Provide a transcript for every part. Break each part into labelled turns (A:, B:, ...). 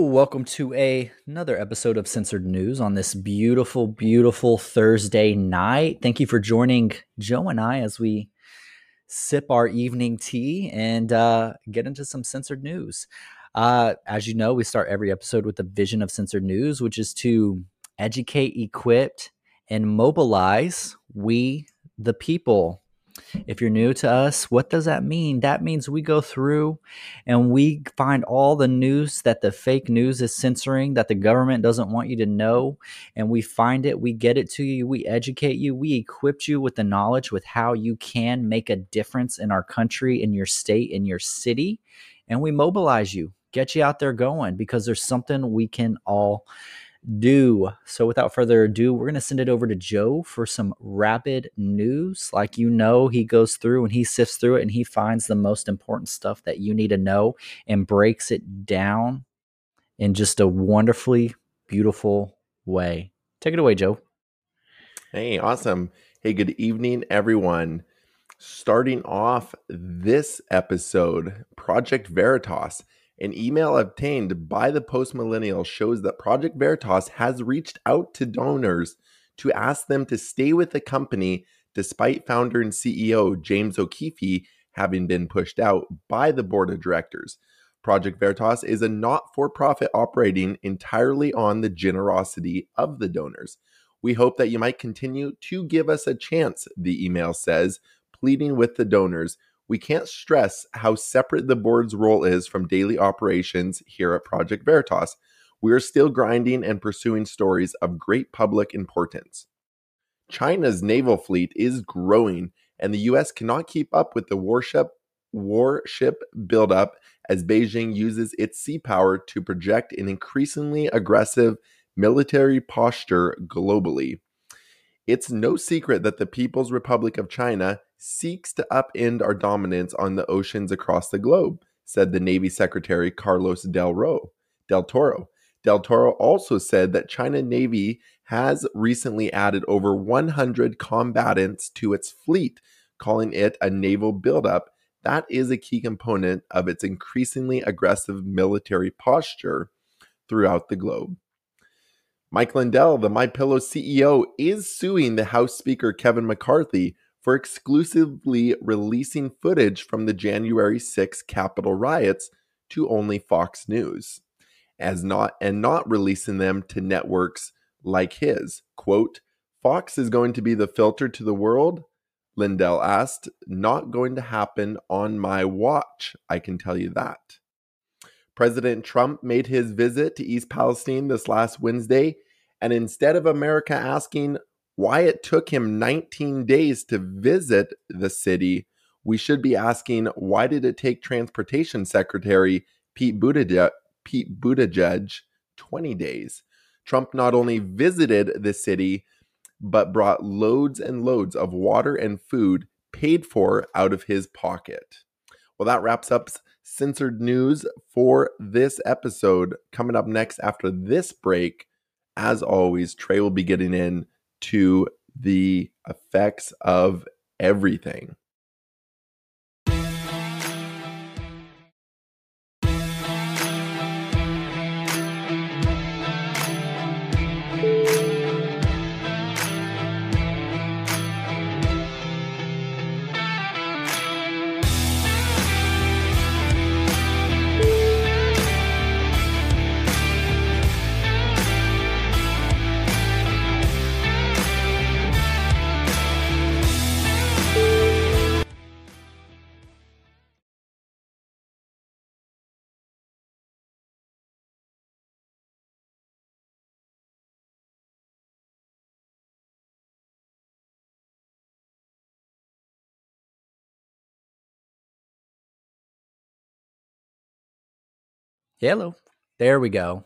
A: Welcome to a, another episode of Censored News on this beautiful, beautiful Thursday night. Thank you for joining Joe and I as we sip our evening tea and uh, get into some censored news. Uh, as you know, we start every episode with the vision of censored news, which is to educate, equip, and mobilize we, the people. If you're new to us, what does that mean? That means we go through and we find all the news that the fake news is censoring, that the government doesn't want you to know, and we find it, we get it to you, we educate you, we equip you with the knowledge with how you can make a difference in our country, in your state, in your city, and we mobilize you, get you out there going because there's something we can all do. So, without further ado, we're going to send it over to Joe for some rapid news. Like you know, he goes through and he sifts through it and he finds the most important stuff that you need to know and breaks it down in just a wonderfully beautiful way. Take it away, Joe.
B: Hey, awesome. Hey, good evening, everyone. Starting off this episode, Project Veritas an email obtained by the post millennial shows that Project Veritas has reached out to donors to ask them to stay with the company despite founder and CEO James O'Keefe having been pushed out by the board of directors. Project Veritas is a not for profit operating entirely on the generosity of the donors. We hope that you might continue to give us a chance, the email says, pleading with the donors we can't stress how separate the board's role is from daily operations here at Project Veritas. We are still grinding and pursuing stories of great public importance. China's naval fleet is growing, and the U.S. cannot keep up with the warship warship buildup as Beijing uses its sea power to project an increasingly aggressive military posture globally. It's no secret that the People's Republic of China seeks to upend our dominance on the oceans across the globe, said the Navy Secretary Carlos Del, Ro, Del Toro. Del Toro also said that China Navy has recently added over 100 combatants to its fleet, calling it a naval buildup. That is a key component of its increasingly aggressive military posture throughout the globe. Mike Lindell, the MyPillow CEO, is suing the House Speaker Kevin McCarthy for exclusively releasing footage from the January 6 Capitol riots to only Fox News, as not and not releasing them to networks like his. Quote, Fox is going to be the filter to the world? Lindell asked. Not going to happen on my watch, I can tell you that. President Trump made his visit to East Palestine this last Wednesday, and instead of America asking, why it took him 19 days to visit the city, we should be asking why did it take Transportation Secretary Pete Buttigieg, Pete Buttigieg 20 days? Trump not only visited the city, but brought loads and loads of water and food paid for out of his pocket. Well, that wraps up censored news for this episode. Coming up next after this break, as always, Trey will be getting in to the effects of everything.
A: Hello. There we go.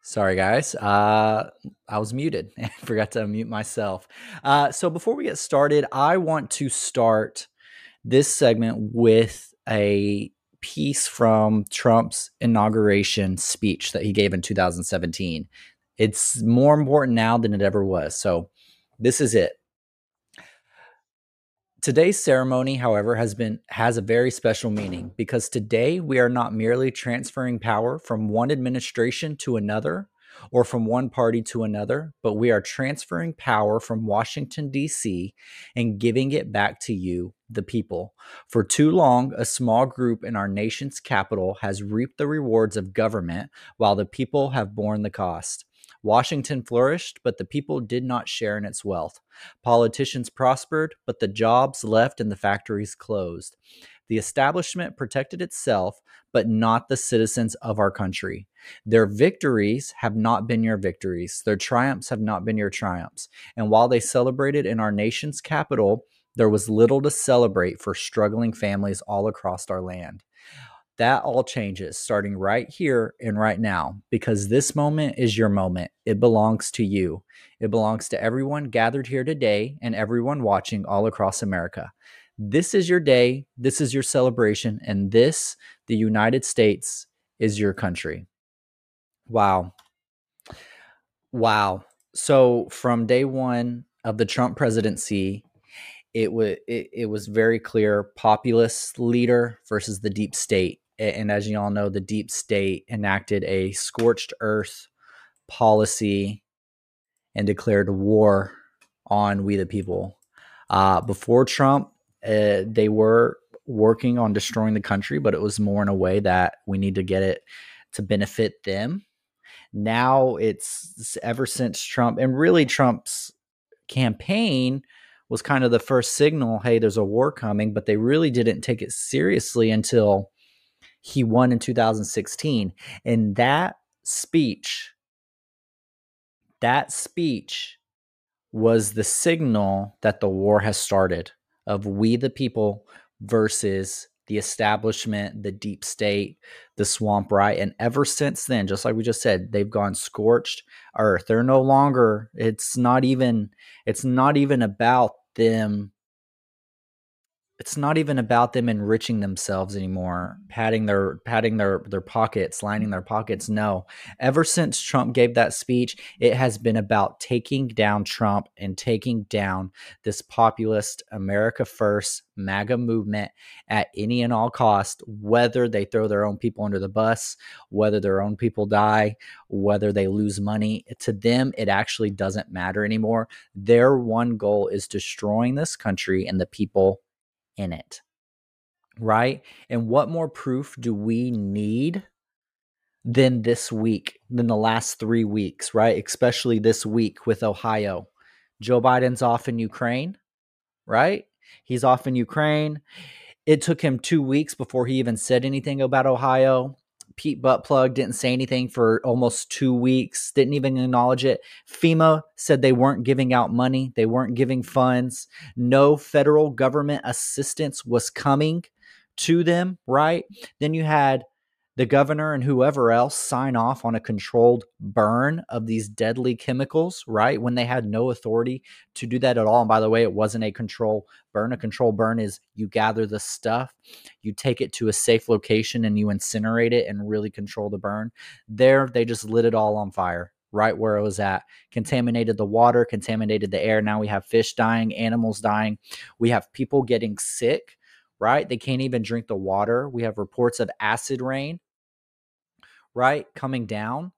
A: Sorry, guys. Uh, I was muted. and forgot to unmute myself. Uh, so before we get started, I want to start this segment with a piece from Trump's inauguration speech that he gave in 2017. It's more important now than it ever was. So this is it. Today's ceremony, however, has been has a very special meaning because today we are not merely transferring power from one administration to another or from one party to another, but we are transferring power from Washington D.C. and giving it back to you, the people. For too long, a small group in our nation's capital has reaped the rewards of government while the people have borne the cost. Washington flourished, but the people did not share in its wealth. Politicians prospered, but the jobs left and the factories closed. The establishment protected itself, but not the citizens of our country. Their victories have not been your victories. Their triumphs have not been your triumphs. And while they celebrated in our nation's capital, there was little to celebrate for struggling families all across our land. That all changes starting right here and right now because this moment is your moment. It belongs to you. It belongs to everyone gathered here today and everyone watching all across America. This is your day. This is your celebration. And this, the United States, is your country. Wow. Wow. So from day one of the Trump presidency, it was it, it was very clear populist leader versus the deep state and as you all know, the deep state enacted a scorched earth policy and declared war on we the people. Uh, before Trump, uh, they were working on destroying the country, but it was more in a way that we need to get it to benefit them. Now it's ever since Trump, and really Trump's campaign was kind of the first signal hey, there's a war coming, but they really didn't take it seriously until he won in 2016. And that speech, that speech was the signal that the war has started of we the people versus the establishment, the deep state, the swamp right. And ever since then, just like we just said, they've gone scorched earth. They're no longer, it's not even, it's not even about them it's not even about them enriching themselves anymore padding their padding their their pockets lining their pockets. No ever since trump gave that speech it has been about taking down trump and taking down this populist america first maga movement at any and all cost whether they throw their own people under the bus whether their own people die whether they lose money. To them it actually doesn't matter anymore. Their one goal is destroying this country and the people in it. Right? And what more proof do we need than this week, than the last three weeks, right? Especially this week with Ohio. Joe Biden's off in Ukraine, right? He's off in Ukraine. It took him two weeks before he even said anything about Ohio. Pete Buttplug didn't say anything for almost two weeks, didn't even acknowledge it. FEMA said they weren't giving out money, they weren't giving funds. No federal government assistance was coming to them, right? Then you had the governor and whoever else sign off on a controlled burn of these deadly chemicals, right? When they had no authority to do that at all. And by the way, it wasn't a control burn. A control burn is you gather the stuff, you take it to a safe location, and you incinerate it and really control the burn. There, they just lit it all on fire right where it was at. Contaminated the water, contaminated the air. Now we have fish dying, animals dying. We have people getting sick, right? They can't even drink the water. We have reports of acid rain right? Coming down,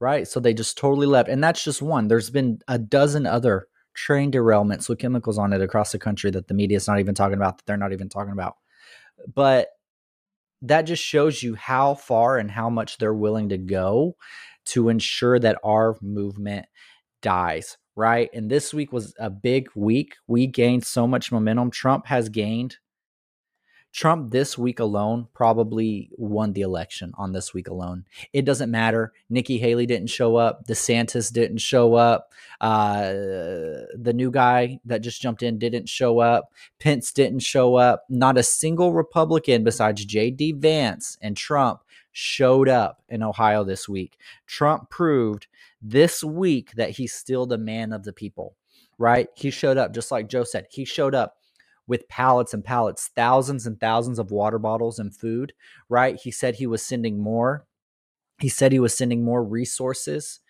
A: right? So they just totally left. And that's just one. There's been a dozen other train derailments with chemicals on it across the country that the media is not even talking about, that they're not even talking about. But that just shows you how far and how much they're willing to go to ensure that our movement dies, right? And this week was a big week. We gained so much momentum. Trump has gained Trump this week alone probably won the election on this week alone. It doesn't matter. Nikki Haley didn't show up. DeSantis didn't show up. Uh, the new guy that just jumped in didn't show up. Pence didn't show up. Not a single Republican besides J.D. Vance and Trump showed up in Ohio this week. Trump proved this week that he's still the man of the people, right? He showed up, just like Joe said, he showed up with pallets and pallets, thousands and thousands of water bottles and food, right? He said he was sending more He said he was sending more resources,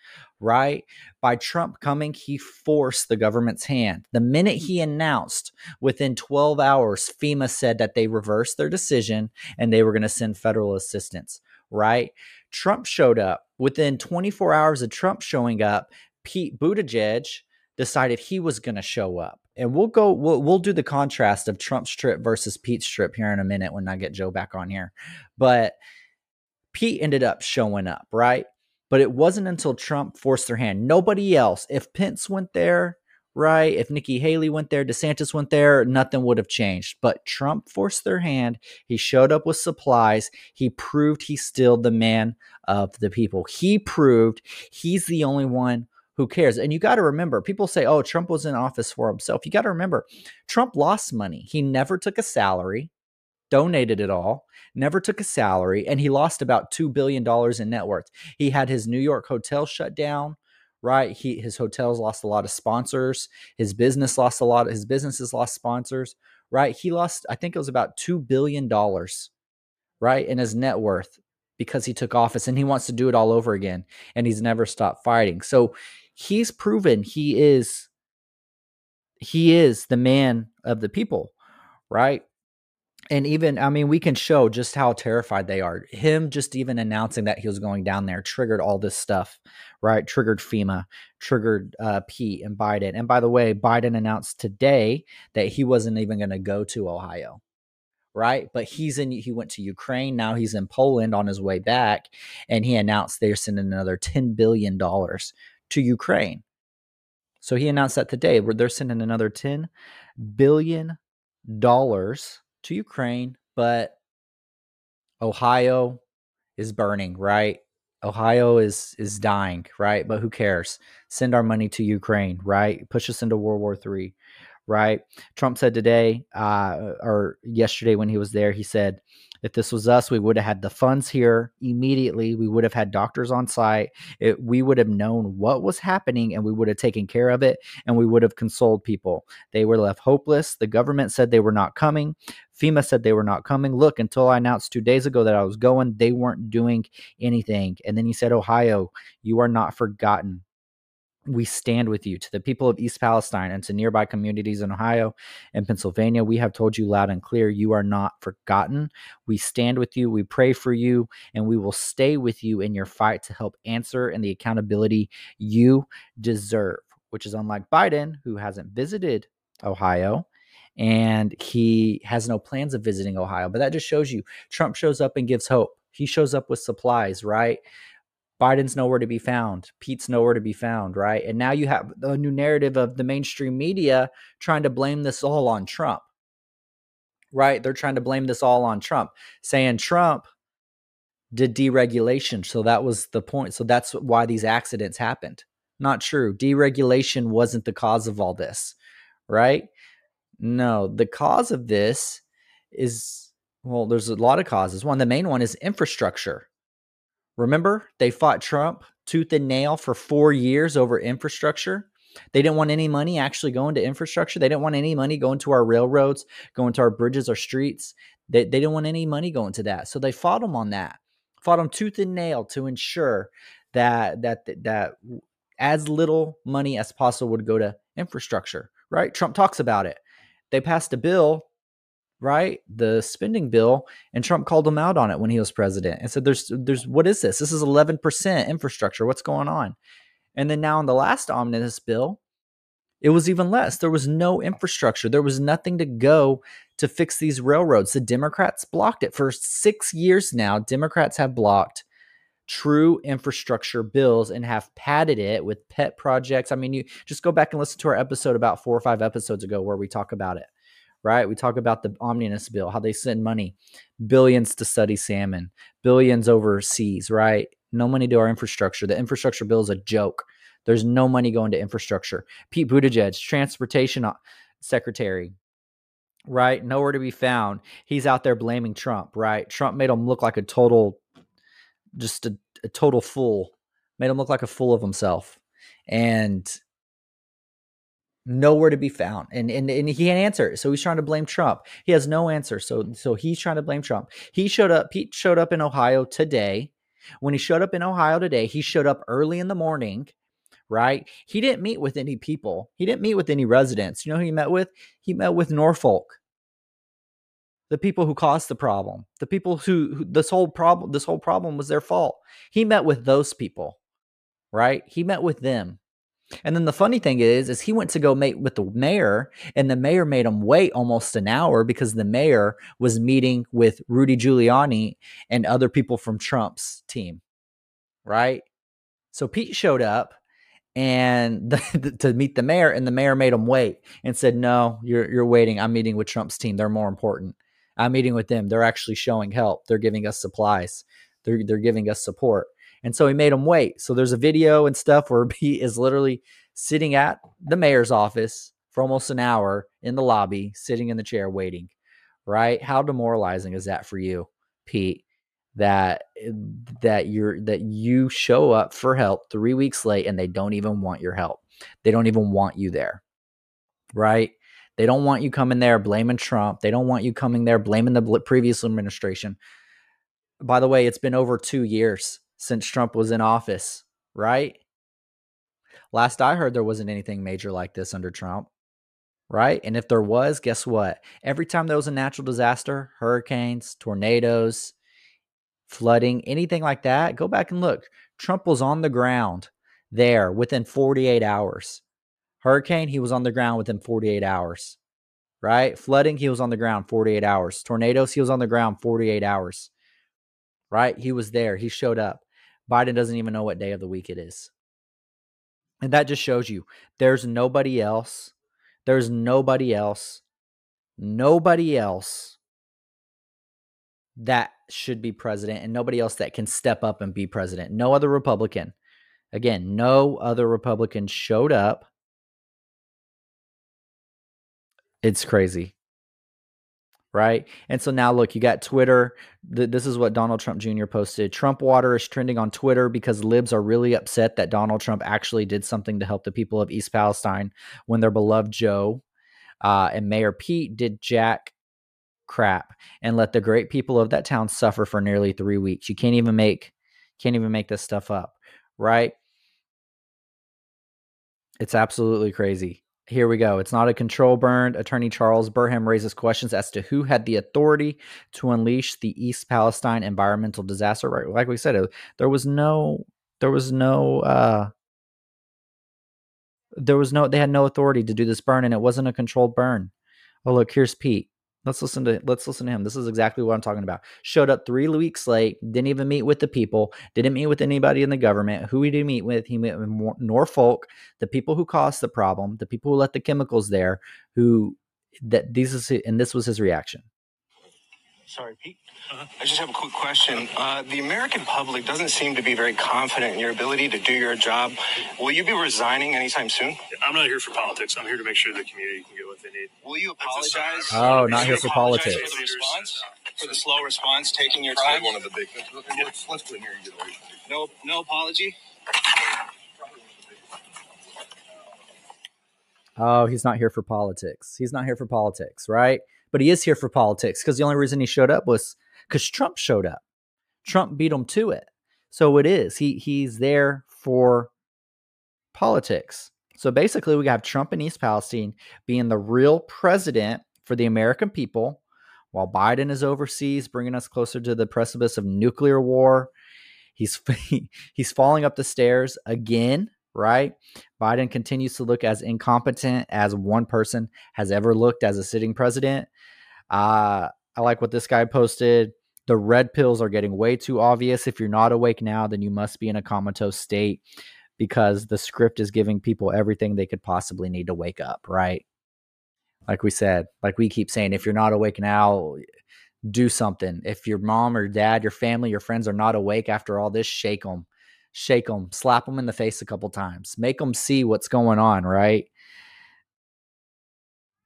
A: right? By Trump coming, he forced the government's hand. The minute he announced, within 12 hours, FEMA said that they reversed their decision and they were going to send federal assistance, right? Trump showed up. Within 24 hours of Trump showing up, Pete Buttigieg decided he was going to show up. And we'll go, we'll, we'll do the contrast of Trump's trip versus Pete's trip here in a minute when I get Joe back on here. But Pete ended up showing up, right? But it wasn't until Trump forced their hand. Nobody else. If Pence went there, right? If Nikki Haley went there, DeSantis went there, nothing would have changed. But Trump forced their hand. He showed up with supplies. He proved he's still the man of the people. He proved he's the only one who cares. And you got to remember, people say, oh, Trump was in office for himself. You got to remember, Trump lost money. He never took a salary donated it all, never took a salary, and he lost about $2 billion in net worth. He had his New York hotel shut down, right? He his hotels lost a lot of sponsors. His business lost a lot, his businesses lost sponsors, right? He lost, I think it was about $2 billion, right? In his net worth because he took office and he wants to do it all over again. And he's never stopped fighting. So he's proven he is he is the man of the people, right? and even i mean we can show just how terrified they are. Him just even announcing that he was going down there triggered all this stuff right? Triggered fema triggered uh, pete and biden. And by the way biden announced today that he wasn't even going to go to ohio right? But he's in he went to ukraine. Now he's in poland on his way back and he announced they're sending another 10 billion dollars to ukraine so he announced that today where they're sending another 10 billion dollars to Ukraine, but Ohio is burning, right? Ohio is is dying, right? But who cares? Send our money to Ukraine, right? Push us into World War Three, right? Trump said today, uh, or yesterday when he was there, he said if this was us, we would have had the funds here immediately. We would have had doctors on site. It, we would have known what was happening and we would have taken care of it and we would have consoled people. They were left hopeless. The government said they were not coming. FEMA said they were not coming. Look, until I announced two days ago that I was going, they weren't doing anything. And then he said, Ohio, you are not forgotten we stand with you to the people of East Palestine and to nearby communities in Ohio and Pennsylvania. We have told you loud and clear, you are not forgotten. We stand with you, we pray for you, and we will stay with you in your fight to help answer and the accountability you deserve, which is unlike Biden, who hasn't visited Ohio and he has no plans of visiting Ohio. But that just shows you Trump shows up and gives hope. He shows up with supplies, right? Biden's nowhere to be found. Pete's nowhere to be found, right? And now you have a new narrative of the mainstream media trying to blame this all on Trump, right? They're trying to blame this all on Trump, saying Trump did deregulation. So that was the point. So that's why these accidents happened. Not true. Deregulation wasn't the cause of all this, right? No, the cause of this is, well, there's a lot of causes. One, the main one is infrastructure Remember, they fought Trump tooth and nail for four years over infrastructure. They didn't want any money actually going to infrastructure. They didn't want any money going to our railroads, going to our bridges, our streets. They, they didn't want any money going to that. So they fought them on that, fought them tooth and nail to ensure that that that as little money as possible would go to infrastructure. Right? Trump talks about it. They passed a bill right? The spending bill, and Trump called him out on it when he was president and said, "There's, there's, what is this? This is 11 percent infrastructure. What's going on?" And then now in the last omnibus bill, it was even less. There was no infrastructure. There was nothing to go to fix these railroads. The Democrats blocked it for six years now. Democrats have blocked true infrastructure bills and have padded it with pet projects. I mean, you just go back and listen to our episode about four or five episodes ago where we talk about it right? We talk about the omnibus bill, how they send money, billions to study salmon, billions overseas, right? No money to our infrastructure. The infrastructure bill is a joke. There's no money going to infrastructure. Pete Buttigieg, transportation secretary, right? Nowhere to be found. He's out there blaming Trump, right? Trump made him look like a total, just a, a total fool, made him look like a fool of himself. And nowhere to be found and, and and he can't answer so he's trying to blame trump he has no answer so so he's trying to blame trump he showed up pete showed up in ohio today When he showed up in Ohio today, he showed up early in the morning, right? He didn't meet with any people, he didn't meet with any residents. You know who he met with? He met with Norfolk. The people who caused the problem, the people who, who this whole problem, this whole problem was their fault. He met with those people, right? He met with them. And then the funny thing is, is he went to go meet with the mayor, and the mayor made him wait almost an hour because the mayor was meeting with Rudy Giuliani and other people from Trump's team, right? So Pete showed up and the, to meet the mayor, and the mayor made him wait and said, "No, you're you're waiting. I'm meeting with Trump's team. They're more important. I'm meeting with them. They're actually showing help. They're giving us supplies. They're they're giving us support." And so he made him wait. So there's a video and stuff where he is literally sitting at the mayor's office for almost an hour in the lobby, sitting in the chair waiting. Right? How demoralizing is that for you, Pete? That that you're that you show up for help 3 weeks late and they don't even want your help. They don't even want you there. Right? They don't want you coming there blaming Trump. They don't want you coming there blaming the previous administration. By the way, it's been over 2 years since Trump was in office, right? Last I heard, there wasn't anything major like this under Trump, right? And if there was, guess what? Every time there was a natural disaster, hurricanes, tornadoes, flooding, anything like that, go back and look. Trump was on the ground there within 48 hours. Hurricane, he was on the ground within 48 hours, right? Flooding, he was on the ground 48 hours. Tornadoes, he was on the ground 48 hours, right? He was there. He showed up. Biden doesn't even know what day of the week it is. And that just shows you there's nobody else. There's nobody else. Nobody else that should be president and nobody else that can step up and be president. No other Republican. Again, no other Republican showed up. It's crazy right? And so now look, you got Twitter. this is what Donald Trump Jr. posted. Trump water is trending on Twitter because libs are really upset that Donald Trump actually did something to help the people of East Palestine when their beloved Joe uh, and Mayor Pete did jack crap and let the great people of that town suffer for nearly three weeks. You can't even make can't even make this stuff up, right? It's absolutely crazy. Here we go. It's not a control burn. Attorney Charles Burnham raises questions as to who had the authority to unleash the East Palestine environmental disaster. Right, like we said, uh, there was no, there was no, uh, there was no, they had no authority to do this burn, and it wasn't a controlled burn. Oh, look, here's Pete. Let's listen to let's listen to him. This is exactly what I'm talking about. Showed up three weeks late, didn't even meet with the people, didn't meet with anybody in the government. Who he did meet with? He met with Norfolk, the people who caused the problem, the people who let the chemicals there, who that these is and this was his reaction.
C: Sorry, Pete. I just have a quick question. Uh, the American public doesn't seem to be very confident in your ability to do your job. Will you be resigning anytime soon?
D: I'm not here for politics. I'm here to make sure the community can get what.
C: Will you apologize?
A: Oh, not here for politics. For
C: the response, for the slow response, taking your time.
D: One of the big. Let's, let's put in here and get away.
C: No, no apology.
A: Oh, he's not here for politics. He's not here for politics, right? But he is here for politics because the only reason he showed up was because Trump showed up. Trump beat him to it. So it is. He he's there for politics. So basically, we have Trump in East Palestine being the real president for the American people, while Biden is overseas, bringing us closer to the precipice of nuclear war. He's he's falling up the stairs again, right? Biden continues to look as incompetent as one person has ever looked as a sitting president. Uh, I like what this guy posted. The red pills are getting way too obvious. If you're not awake now, then you must be in a comatose state because the script is giving people everything they could possibly need to wake up, right? Like we said, like we keep saying, if you're not awake now, do something. If your mom or dad, your family, your friends are not awake after all this, shake them, shake them, slap them in the face a couple times, make them see what's going on, right?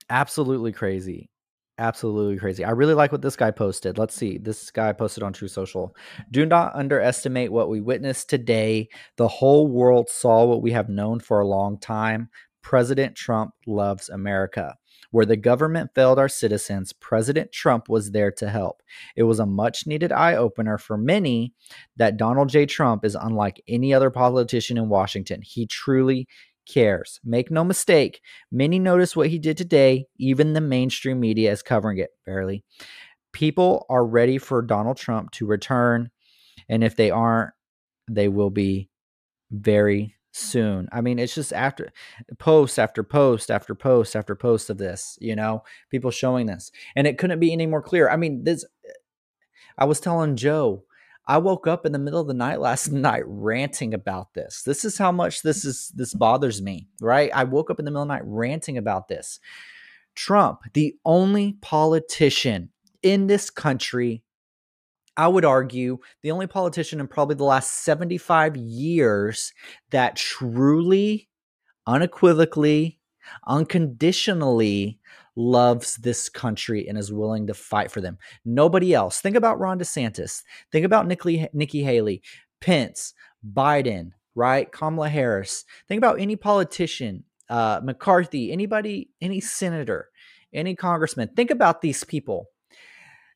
A: Absolutely crazy. Absolutely crazy. I really like what this guy posted. Let's see. This guy posted on Truth Social. Do not underestimate what we witnessed today. The whole world saw what we have known for a long time. President Trump loves America. Where the government failed our citizens, President Trump was there to help. It was a much needed eye opener for many that Donald J. Trump is unlike any other politician in Washington. He truly cares. Make no mistake, many notice what he did today. Even the mainstream media is covering it, barely. People are ready for Donald Trump to return. And if they aren't, they will be very soon. I mean, it's just after post after post after post after post of this, you know, people showing this. And it couldn't be any more clear. I mean, this I was telling Joe, I woke up in the middle of the night last night ranting about this. This is how much this is this bothers me, right? I woke up in the middle of the night ranting about this. Trump, the only politician in this country I would argue the only politician in probably the last 75 years that truly, unequivocally, unconditionally loves this country and is willing to fight for them. Nobody else. Think about Ron DeSantis. Think about Nikki, Nikki Haley, Pence, Biden, right? Kamala Harris. Think about any politician, uh, McCarthy, anybody, any senator, any congressman. Think about these people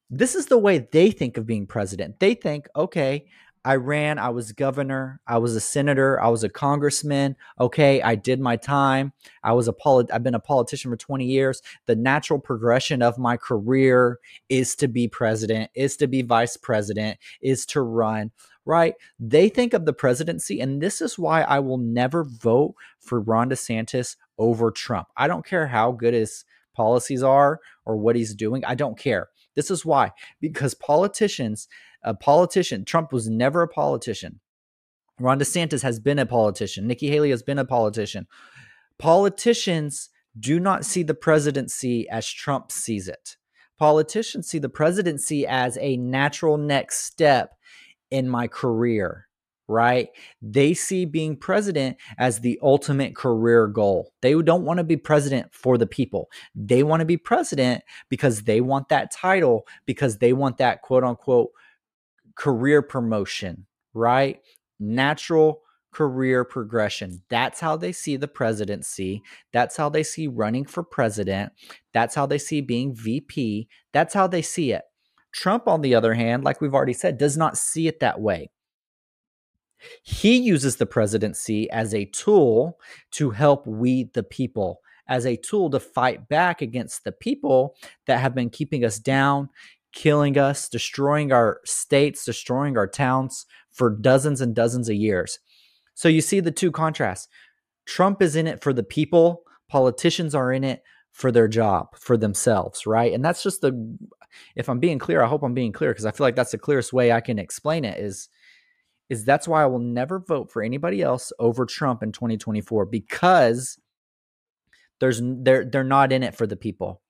A: this is the way they think of being president. They think, okay, I ran, I was governor, I was a senator, I was a congressman. Okay, I did my time. I was a polit- I've been a politician for 20 years. The natural progression of my career is to be president, is to be vice president, is to run, right? They think of the presidency and this is why I will never vote for Ron DeSantis over Trump. I don't care how good his policies are or what he's doing. I don't care. This is why, because politicians, a politician, Trump was never a politician. Ron DeSantis has been a politician. Nikki Haley has been a politician. Politicians do not see the presidency as Trump sees it. Politicians see the presidency as a natural next step in my career right? They see being president as the ultimate career goal. They don't want to be president for the people. They want to be president because they want that title, because they want that quote unquote career promotion, right? Natural career progression. That's how they see the presidency. That's how they see running for president. That's how they see being VP. That's how they see it. Trump, on the other hand, like we've already said, does not see it that way. He uses the presidency as a tool to help we, the people, as a tool to fight back against the people that have been keeping us down, killing us, destroying our states, destroying our towns for dozens and dozens of years. So you see the two contrasts. Trump is in it for the people, politicians are in it for their job, for themselves, right? And that's just the if I'm being clear, I hope I'm being clear because I feel like that's the clearest way I can explain it is is that's why I will never vote for anybody else over Trump in 2024 because there's they're they're not in it for the people.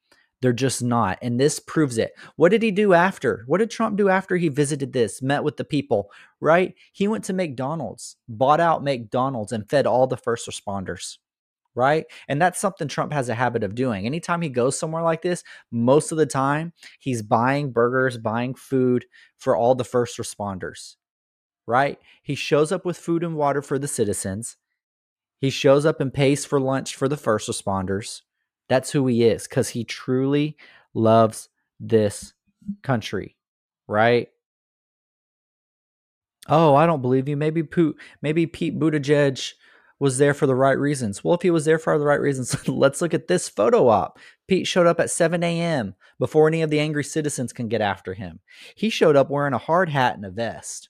A: They're just not. And this proves it. What did he do after? What did Trump do after he visited this, met with the people, right? He went to McDonald's, bought out McDonald's and fed all the first responders. Right. And that's something Trump has a habit of doing. Anytime he goes somewhere like this, most of the time he's buying burgers, buying food for all the first responders right? He shows up with food and water for the citizens. He shows up and pays for lunch for the first responders. That's who he is because he truly loves this country, right? Oh, I don't believe you. Maybe Pete, maybe Pete Buttigieg was there for the right reasons. Well, if he was there for the right reasons, let's look at this photo op. Pete showed up at 7 a.m. before any of the angry citizens can get after him. He showed up wearing a hard hat and a vest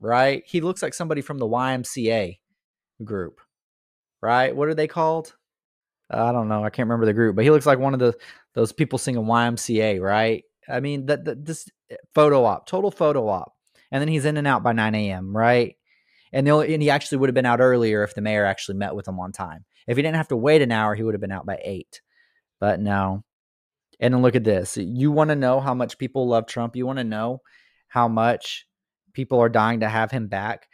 A: right? He looks like somebody from the YMCA group, right? What are they called? I don't know. I can't remember the group, but he looks like one of the those people singing YMCA, right? I mean, that, this eh, photo op, total photo op, and then he's in and out by 9 a.m., right? And the only, and he actually would have been out earlier if the mayor actually met with him on time. If he didn't have to wait an hour, he would have been out by eight. But no. And then look at this. You want to know how much people love Trump? You want to know how much people are dying to have him back.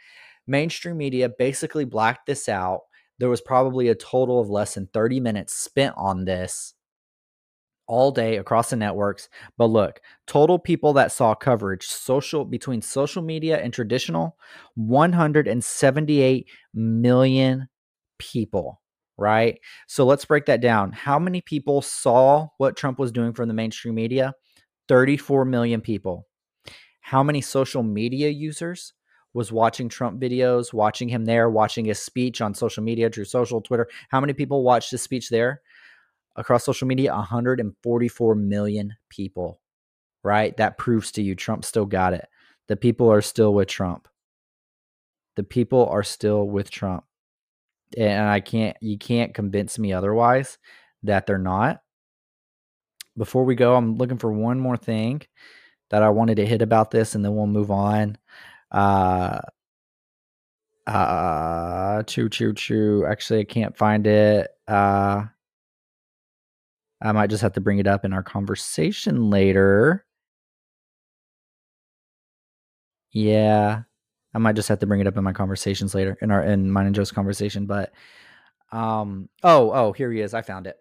A: Mainstream media basically blacked this out. There was probably a total of less than 30 minutes spent on this all day across the networks. But look, total people that saw coverage social between social media and traditional 178 million people. right? So let's break that down. How many people saw what Trump was doing from the mainstream media? 34 million people. How many social media users was watching Trump videos, watching him there, watching his speech on social media, Truth Social, Twitter? How many people watched his speech there? Across social media, 144 million people, right? That proves to you Trump still got it. The people are still with Trump. The people are still with Trump and I can't you can't convince me otherwise that they're not. Before we go, I'm looking for one more thing that I wanted to hit about this and then we'll move on. Uh uh choo choo choo. Actually, I can't find it. Uh I might just have to bring it up in our conversation later. Yeah. I might just have to bring it up in my conversations later in our in mine and Joe's conversation. But um, oh, oh, here he is. I found it.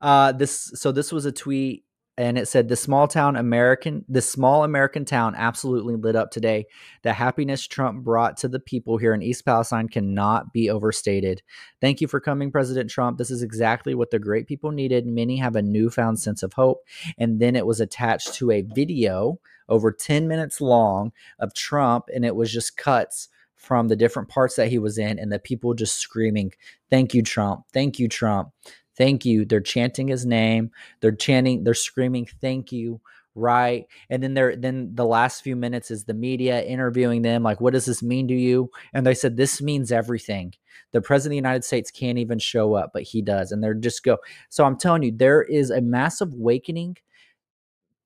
A: Uh, this so this was a tweet and it said the small town American, the small American town absolutely lit up today. The happiness Trump brought to the people here in East Palestine cannot be overstated. Thank you for coming, President Trump. This is exactly what the great people needed. Many have a newfound sense of hope. And then it was attached to a video over 10 minutes long of Trump, and it was just cuts from the different parts that he was in, and the people just screaming, Thank you, Trump. Thank you, Trump. Thank you. They're chanting his name. They're chanting, they're screaming, Thank you. Right. And then there then the last few minutes is the media interviewing them, like, what does this mean to you? And they said, This means everything. The president of the United States can't even show up, but he does. And they're just go. So I'm telling you, there is a massive awakening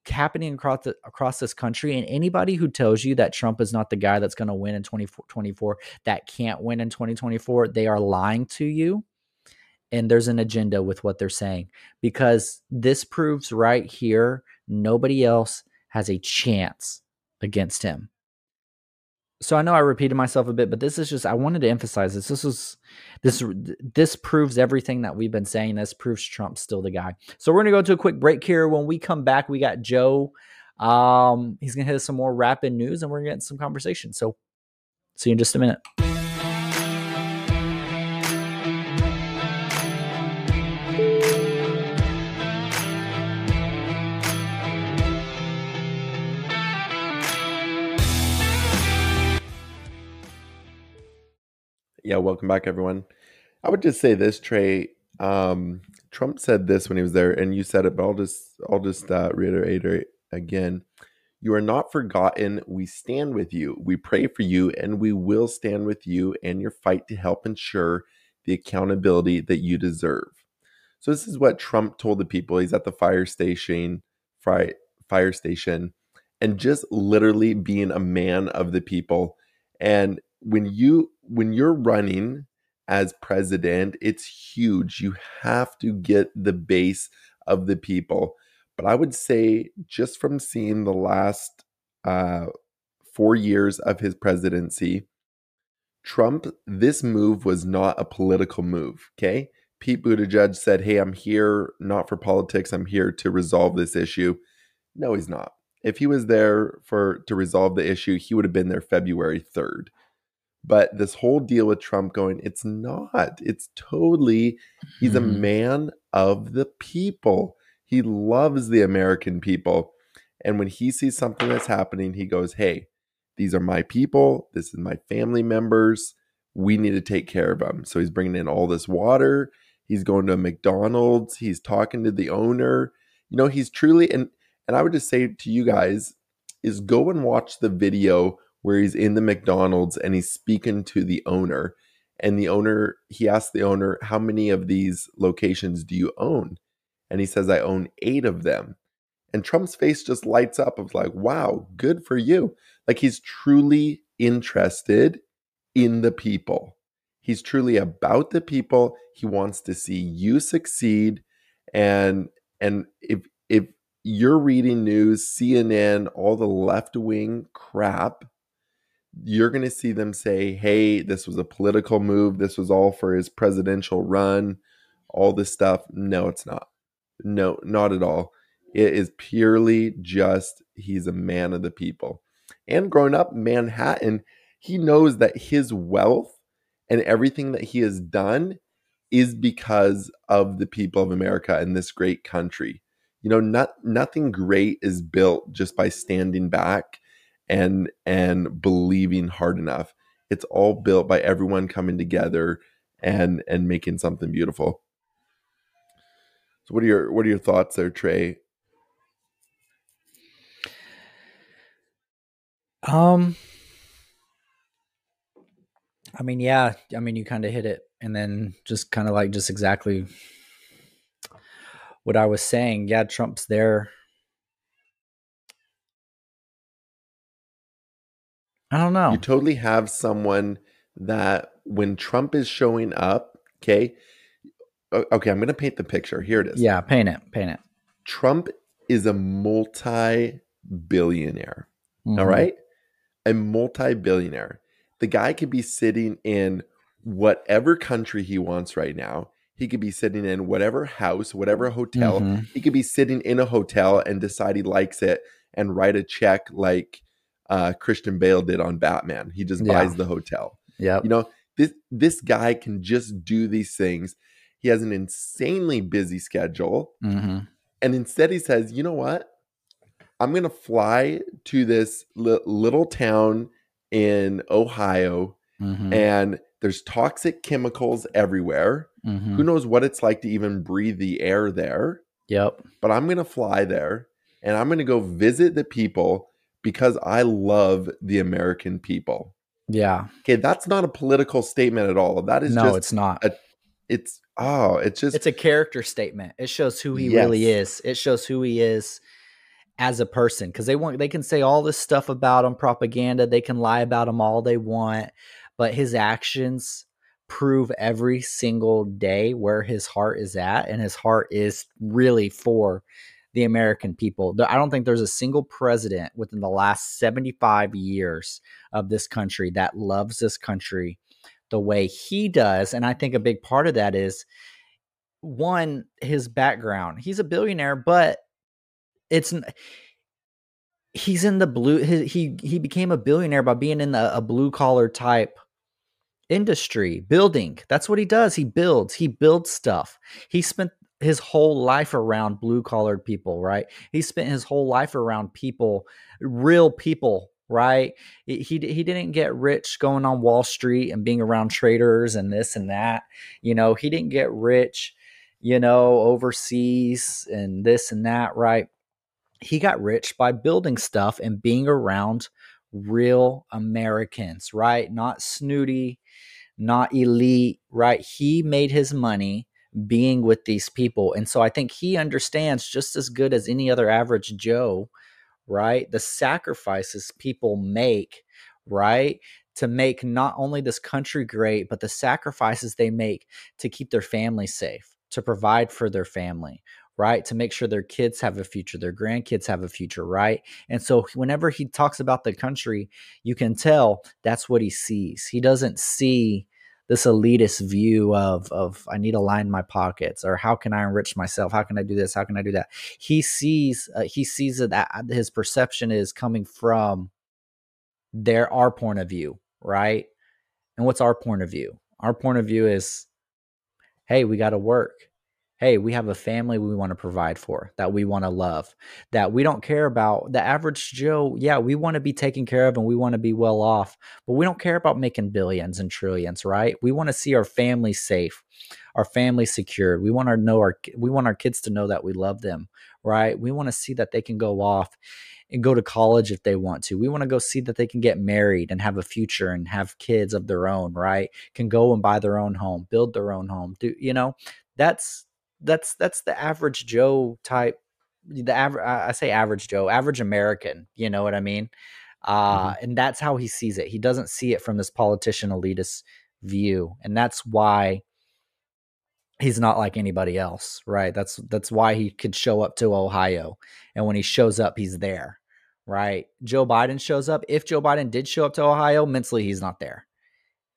A: happening across the, across this country and anybody who tells you that Trump is not the guy that's going to win in 2024 that can't win in 2024 they are lying to you and there's an agenda with what they're saying because this proves right here nobody else has a chance against him so I know I repeated myself a bit, but this is just I wanted to emphasize this. This is this this proves everything that we've been saying. This proves Trump's still the guy. So we're gonna go to a quick break here. When we come back, we got Joe. Um, he's gonna hit us some more rapid news, and we're gonna get some conversation. So see you in just a minute.
B: Yeah, welcome back, everyone. I would just say this, Trey. Um, Trump said this when he was there, and you said it, but I'll just I'll just uh, reiterate it again. You are not forgotten. We stand with you. We pray for you, and we will stand with you and your fight to help ensure the accountability that you deserve. So this is what Trump told the people. He's at the fire station, fire, fire station, and just literally being a man of the people. And when you when you're running as president, it's huge. You have to get the base of the people. But I would say, just from seeing the last uh, four years of his presidency, Trump, this move was not a political move. Okay. Pete Buttigieg said, Hey, I'm here not for politics. I'm here to resolve this issue. No, he's not. If he was there for to resolve the issue, he would have been there February 3rd. But this whole deal with Trump going, it's not. It's totally, he's a mm. man of the people. He loves the American people. And when he sees something that's happening, he goes, hey, these are my people. This is my family members. We need to take care of them. So he's bringing in all this water. He's going to McDonald's. He's talking to the owner. You know, he's truly, and, and I would just say to you guys, is go and watch the video where he's in the McDonald's and he's speaking to the owner. And the owner, he asks the owner, How many of these locations do you own? And he says, I own eight of them. And Trump's face just lights up of like, wow, good for you. Like he's truly interested in the people. He's truly about the people. He wants to see you succeed. And and if if you're reading news, CNN, all the left wing crap, you're going to see them say, hey, this was a political move. This was all for his presidential run, all this stuff. No, it's not. No, not at all. It is purely just he's a man of the people. And growing up Manhattan, he knows that his wealth and everything that he has done is because of the people of America and this great country. You know, not nothing great is built just by standing back and and believing hard enough. It's all built by everyone coming together and and making something beautiful. So what are your what are your thoughts there, Trey?
A: Um I mean, yeah, I mean you kind of hit it and then just kind of like just exactly what I was saying. Yeah, Trump's there. I don't know.
B: You totally have someone that when Trump is showing up, okay, okay, I'm going to paint the picture. Here it is.
A: Yeah, paint it, paint it.
B: Trump is a multi billionaire.
A: Mhm.
B: All right. A multi billionaire. The guy could be sitting in whatever country he wants right now. He could be sitting in whatever house, whatever hotel.
A: Mhm.
B: He could be sitting in a hotel and decide he likes it and write a check like uh, Christian Bale did on Batman. He just
A: Yeah.
B: buys the hotel.
A: Yeah.
B: You know, this this guy can just do these things. He has an insanely busy schedule.
A: hmm
B: And instead, he says, you know what? I'm going to fly to this li- little town in Ohio,
A: hmm
B: and there's toxic chemicals everywhere.
A: hmm
B: Who knows what it's like to even breathe the air there?
A: Yep.
B: But I'm going to fly there and I'm going to go visit the people because I love the American people.
A: Yeah.
B: Okay, that's not a political statement at all. That is
A: no,
B: just,
A: it's not.
B: a- it's, oh, it's just,
A: it's a character statement. It shows who he really is. It shows who he is as a person because they want they can say all this stuff about him, propaganda. They can lie about him all they want, but his actions prove every single day where his heart is at, and his heart is really for the American people. I don't think there's a single president within the last 75 years of this country that loves this country the way he does. And I think a big part of that is one, his background. He's a billionaire, but it's he's in the blue. He he, became a billionaire by being in the, a blue collar type industry, building. That's what he does. He builds. He builds stuff. He spent his whole life around blue collared people, right? He spent his whole life around people, real people, right? He he he didn't get rich going on Wall Street and being around traders and this and that. You know, he didn't get rich, you know, overseas and this and that, right? He got rich by building stuff and being around real Americans, right? Not snooty, not elite, right? He made his money being with these people. And so I think he understands just as good as any other average Joe, right? The sacrifices people make, right? To make not only this country great, but the sacrifices they make to keep their family safe, to provide for their family, right? To make sure their kids have a future, their grandkids have a future, right? And so whenever he talks about the country, you can tell that's what he sees. He doesn't see this elitist view of of I need to line my pockets or how can I enrich myself? How can I do this? How can I do that? He sees uh, he sees that that his perception is coming from their our point of view, right? And what's our point of view? Our point of view is hey, we got to work. Hey, we have a family we want to provide for, that we want to love, that we don't care about. The average Joe, yeah, we want to be taken care of and we want to be well off, but we don't care about making billions and trillions, right? We want to see our family safe, our family secured. We want to know our we want our kids to know that we love them, right? We want to see that they can go off and go to college if they want to. We want to go see that they can get married and have a future and have kids of their own, right? Can go and buy their own home, build their own home. Do you know? That's that's that's the average Joe type. The average, I say average Joe, average American. You know what I mean? Uh, And that's how he sees it. He doesn't see it from this politician elitist view, and that's why he's not like anybody else, right? That's that's why he could show up to Ohio, and when he shows up, he's there, right? Joe Biden shows up. If Joe Biden did show up to Ohio, mentally he's not there.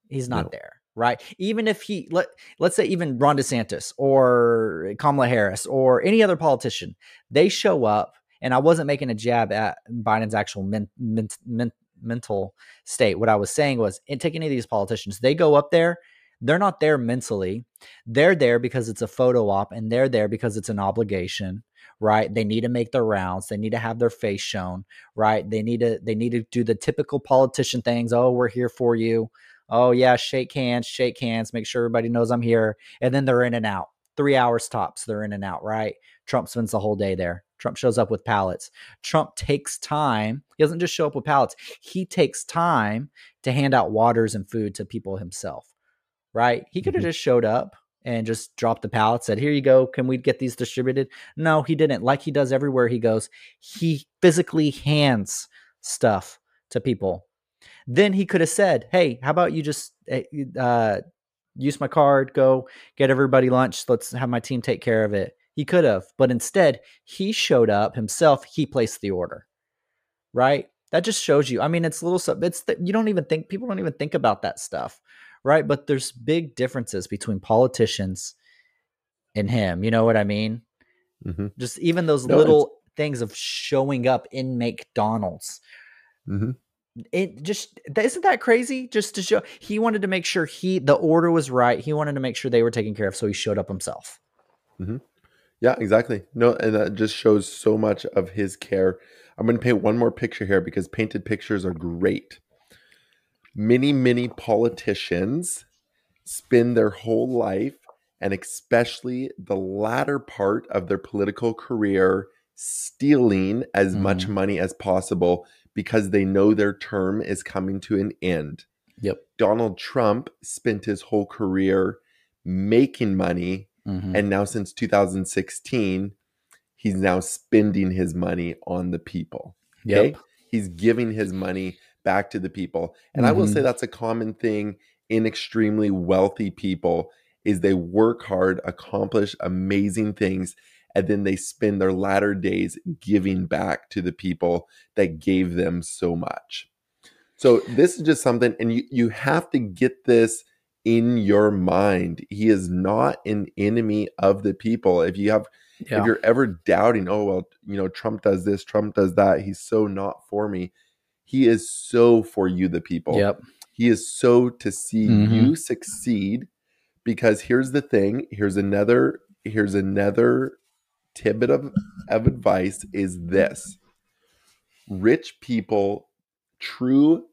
A: He's not
B: No.
A: there, right? Even if he let let's say even Ron DeSantis or Kamala Harris or any other politician, they show up, and I wasn't making a jab at Biden's actual men, men, men, mental state. What I was saying was, and take any of these politicians, they go up there, They're not there mentally. They're there because it's a photo op and they're there because it's an obligation, right? They need to make their rounds. They need to have their face shown, right? They need to they need to do the typical politician things. Oh, we're here for you. Oh yeah, shake hands, shake hands, make sure everybody knows I'm here. And then they're in and out. 3 hours tops, they're in and out, right? Trump spends the whole day there. Trump shows up with pallets. Trump takes time. He doesn't just show up with pallets. He takes time to hand out waters and food to people himself. Right? He could have
B: Mhm.
A: just showed up and just dropped the pallets, said, Here you go. Can we get these distributed? No, he didn't. Like he does everywhere he goes, he physically hands stuff to people. Then he could have said, Hey, how about you just eh, uh, use my card, go get everybody lunch. Let's have my team take care of it. He could have, but instead, he showed up himself. He placed the order, right? That just shows you. I mean, it's little stuff. It's that you don't even think people don't even think about that stuff, right? But there's big differences between politicians and him. You know what I mean?
B: Mhm.
A: Just even those
B: No,
A: little things of showing up in McDonald's.
B: Mhm.
A: It just isn't that crazy? Just to show he wanted to make sure he the order was right. He wanted to make sure they were taken care of, so he showed up himself.
B: Yeah, exactly. No, and that just shows so much of his care. I'm going to paint one more picture here because painted pictures are great. Many, many politicians spend their whole life, and especially the latter part of their political career, stealing as much
A: Mhm.
B: money as possible because they know their term is coming to an end.
A: Yep.
B: Donald Trump spent his whole career making money
A: Mhm.
B: and now since 2016 he's now spending his money on the people
A: Yep.
B: he's giving his money back to the people and i will say that's a common thing in extremely wealthy people is they work hard accomplish amazing things and then they spend their latter days giving back to the people that gave them so much so this is just something and you you have to get this in your mind he is not an enemy of the people if you have
A: Yeah.
B: if you're ever doubting, oh well, you know, Trump does this, Trump does that, he's so not for me. He is so for you, the people.
A: Yep.
B: He is so to see
A: Mhm.
B: you succeed. Because here's the thing, here's another, here's another tidbit of, of advice is this. Rich people, true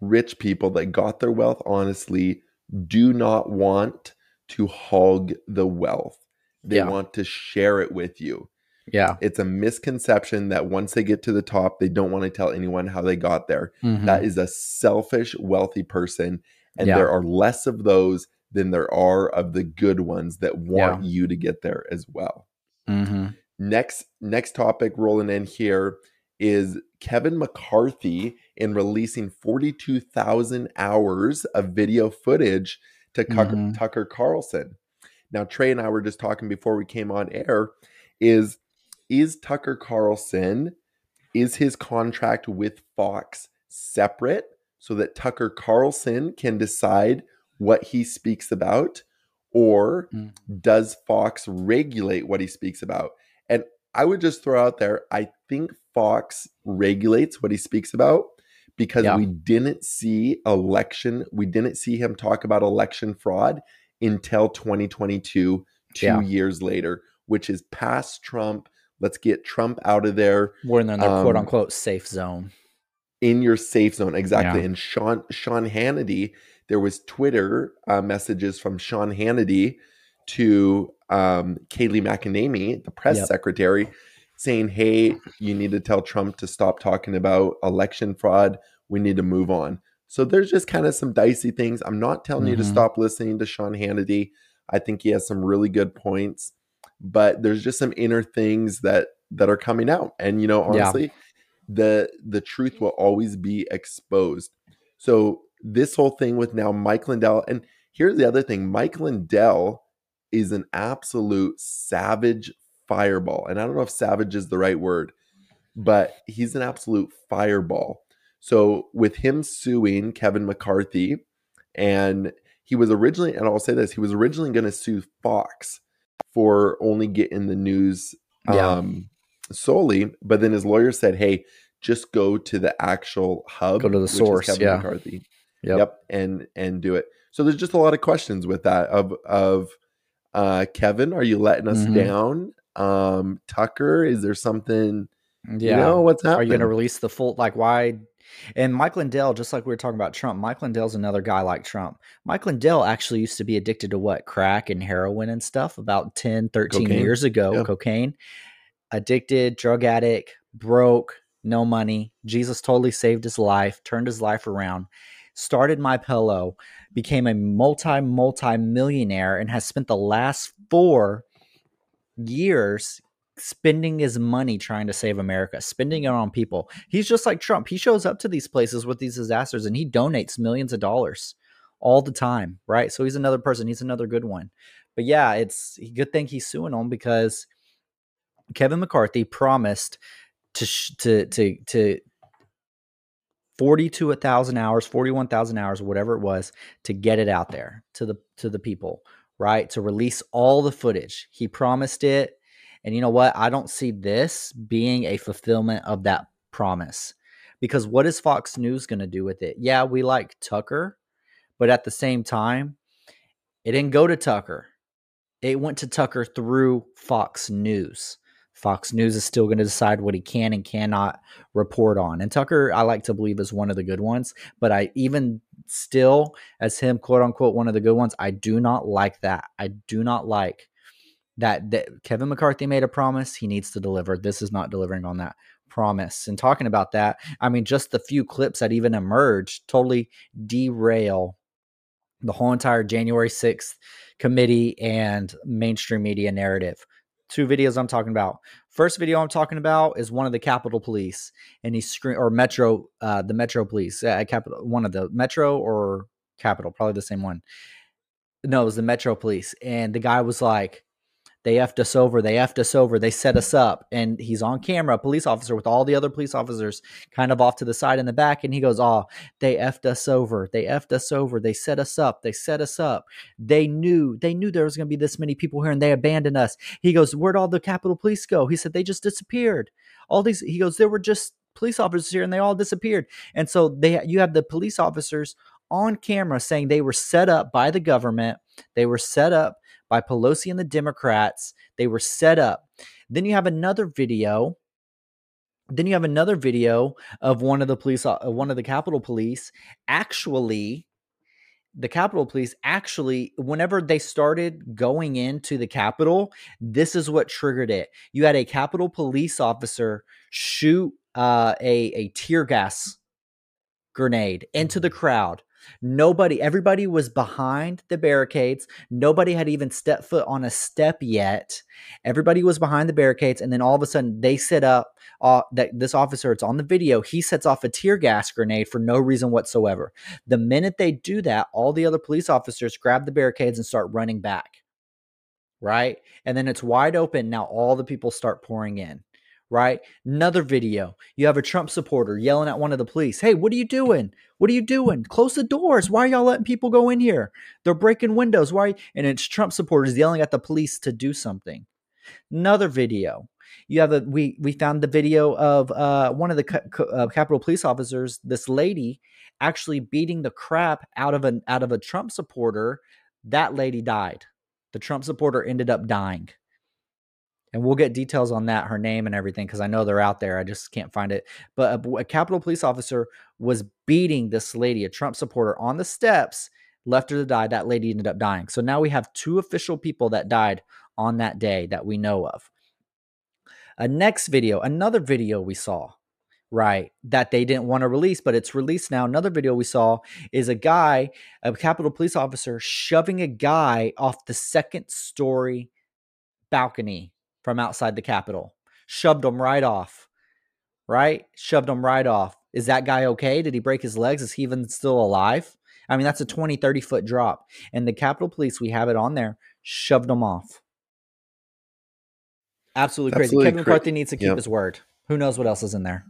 B: rich people that got their wealth honestly, do not want to hog the wealth. They
A: Yeah.
B: want to share it with you.
A: Yeah.
B: It's a misconception that once they get to the top, they don't want to tell anyone how they got there.
A: Mhm.
B: That is a selfish, wealthy person. And
A: Yeah.
B: there are less of those than there are of the good ones that want you to get there as well.
A: Mhm.
B: Next, next topic rolling in here is Kevin McCarthy in releasing 42,000 hours of video footage to Tucker,
A: Mhm.
B: Tucker Carlson. Now, Trey and I were just talking before we came on air. Is is Tucker Carlson is his contract with Fox separate so that Tucker Carlson can decide what he speaks about, or
A: Mm.
B: does Fox regulate what he speaks about? And I would just throw out there, I think Fox regulates what he speaks about because
A: Yeah.
B: we didn't see election, we didn't see him talk about election fraud until 2022, two
A: Yeah.
B: years later, which is past Trump. Let's get Trump out of there
A: We're in their quote
B: Um,
A: unquote safe zone.
B: in your safe zone exactly
A: Yeah.
B: and sean sean hannity there was twitter uh, messages from sean hannity to um, Kayleigh McEnany the press
A: Yep.
B: secretary saying hey you need to tell trump to stop talking about election fraud we need to move on so there's just kind of some dicey things i'm not telling you to
A: Mhm.
B: stop listening to sean hannity i think he has some really good points but there's just some inner things that that are coming out and you know
A: Yeah.
B: honestly the the truth will always be exposed. So this whole thing with now Mike Lindell, and here's the other thing: Mike Lindell is an absolute savage fireball, and I don't know if savage is the right word, but he's an absolute fireball. So with him suing Kevin McCarthy, and he was originally, and I'll say this, he was originally going to sue Fox for only getting the news
A: Yeah.
B: um, solely, but then his lawyer said, "Hey, just go to the actual hub,
A: Go to the source,
B: Kevin
A: yeah.
B: McCarthy.
A: Yep.
B: Yep, and and do it." So there's just a lot of questions with that of of uh, Kevin, are you letting us
A: Mhm.
B: down? Um, Tucker, is there something?
A: Yeah.
B: You know what's happening?
A: Are you going to release the full like why? And Mike Lindell, just like we were talking about Trump, Mike Lindell's another guy like Trump. Mike Lindell actually used to be addicted to what crack and heroin and stuff about 10, 13
B: Cocaine.
A: years ago.
B: Yeah.
A: Cocaine, addicted, drug addict, broke, no money. Jesus totally saved his life, turned his life around, started My Pillow, became a multi multi millionaire, and has spent the last four years spending his money trying to save America, spending it on people. He's just like Trump. He shows up to these places with these disasters and he donates millions of dollars all the time, right? So he's another person. He's another good one. But yeah, it's good thing he's suing them because Kevin McCarthy promised to sh- to to to 40 to a thousand hours 41,000 hours whatever it was to get it out there to the to the people right? To release all the footage. He promised it. And you know what? I don't see this being a fulfillment of that promise. Because what is Fox News going to do with it? Yeah we like Tucker but at the same time it didn't go to Tucker. It went to Tucker through Fox News Fox News is still going to decide what he can and cannot report on. And Tucker, I like to believe, is one of the good ones. But I even still, as him, quote unquote, one of the good ones, I do not like that. I do not like that, that Kevin McCarthy made a promise. He needs to deliver. This is not delivering on that promise. And talking about that, I mean, just the few clips that even emerged totally derail the whole entire January 6th committee and mainstream media narrative two videos I'm talking about. First video I'm talking about is one of the Capitol Police, and he's screen or Metro, uh, the Metro Police, uh, Capitol, one of the Metro or Capitol, probably the same one. No, it was the Metro Police, and the guy was like, "They effed us over. They effed us over. They set us up." And he's on camera, police officer with all the other police officers, kind of off to the side in the back, and he goes, "Oh, they effed us over. They effed us over. They set us up. They set us up. They knew. They knew there was going to be this many people here, and they abandoned us." He goes, Where'd all the Capitol Police go? He said, They just disappeared. All these, he goes, There were just police officers here and they all disappeared. And so they, you have the police officers on camera saying they were set up by the government. They were set up by Pelosi and the Democrats. They were set up. Then you have another video. Then you have another video of one of the police, uh, one of the Capitol Police actually the Capitol Police actually, whenever they started going into the Capitol, this is what triggered it. You had a Capitol Police officer shoot uh, a a tear gas grenade into the crowd. Nobody, everybody was behind the barricades. Nobody had even stepped foot on a step yet. Everybody was behind the barricades, and then all of a sudden they set up uh, that this officer. It's on the video. He sets off a tear gas grenade for no reason whatsoever. The minute they do that, all the other police officers grab the barricades and start running back. Right, and then it's wide open. Now all the people start pouring in right? Another video. You have a Trump supporter yelling at one of the police, Hey, what are you doing? What are you doing? Close the doors. Why are y'all letting people go in here? They're breaking windows. Why? And it's Trump supporters yelling at the police to do something. Another video. You have a we we found the video of uh, one of the uh, Capitol police officers. This lady actually beating the crap out of an out of a Trump supporter. That lady died. The Trump supporter ended up dying and we'll get details on that, her name and everything, because I know they're out there. I just can't find it. But a, a Capitol police officer was beating this lady, a Trump supporter, on the steps, left her to die. That lady ended up dying. So now we have two official people that died on that day that we know of. A next video, another video we saw, right, that they didn't want to release, but it's released now. Another video we saw is a guy, a Capitol police officer, shoving a guy off the second story balcony from outside the Capitol. Shoved him right off. Right? Shoved him right off. Is that guy okay? Did he break his legs? Is he even still alive? I mean, that's a 20, 30 foot drop. And the Capitol Police, we have it on there, shoved him off. Absolutely crazy.
B: Absolutely
A: Kevin McCarthy needs to keep
B: Yep.
A: his word. Who knows what else is in there?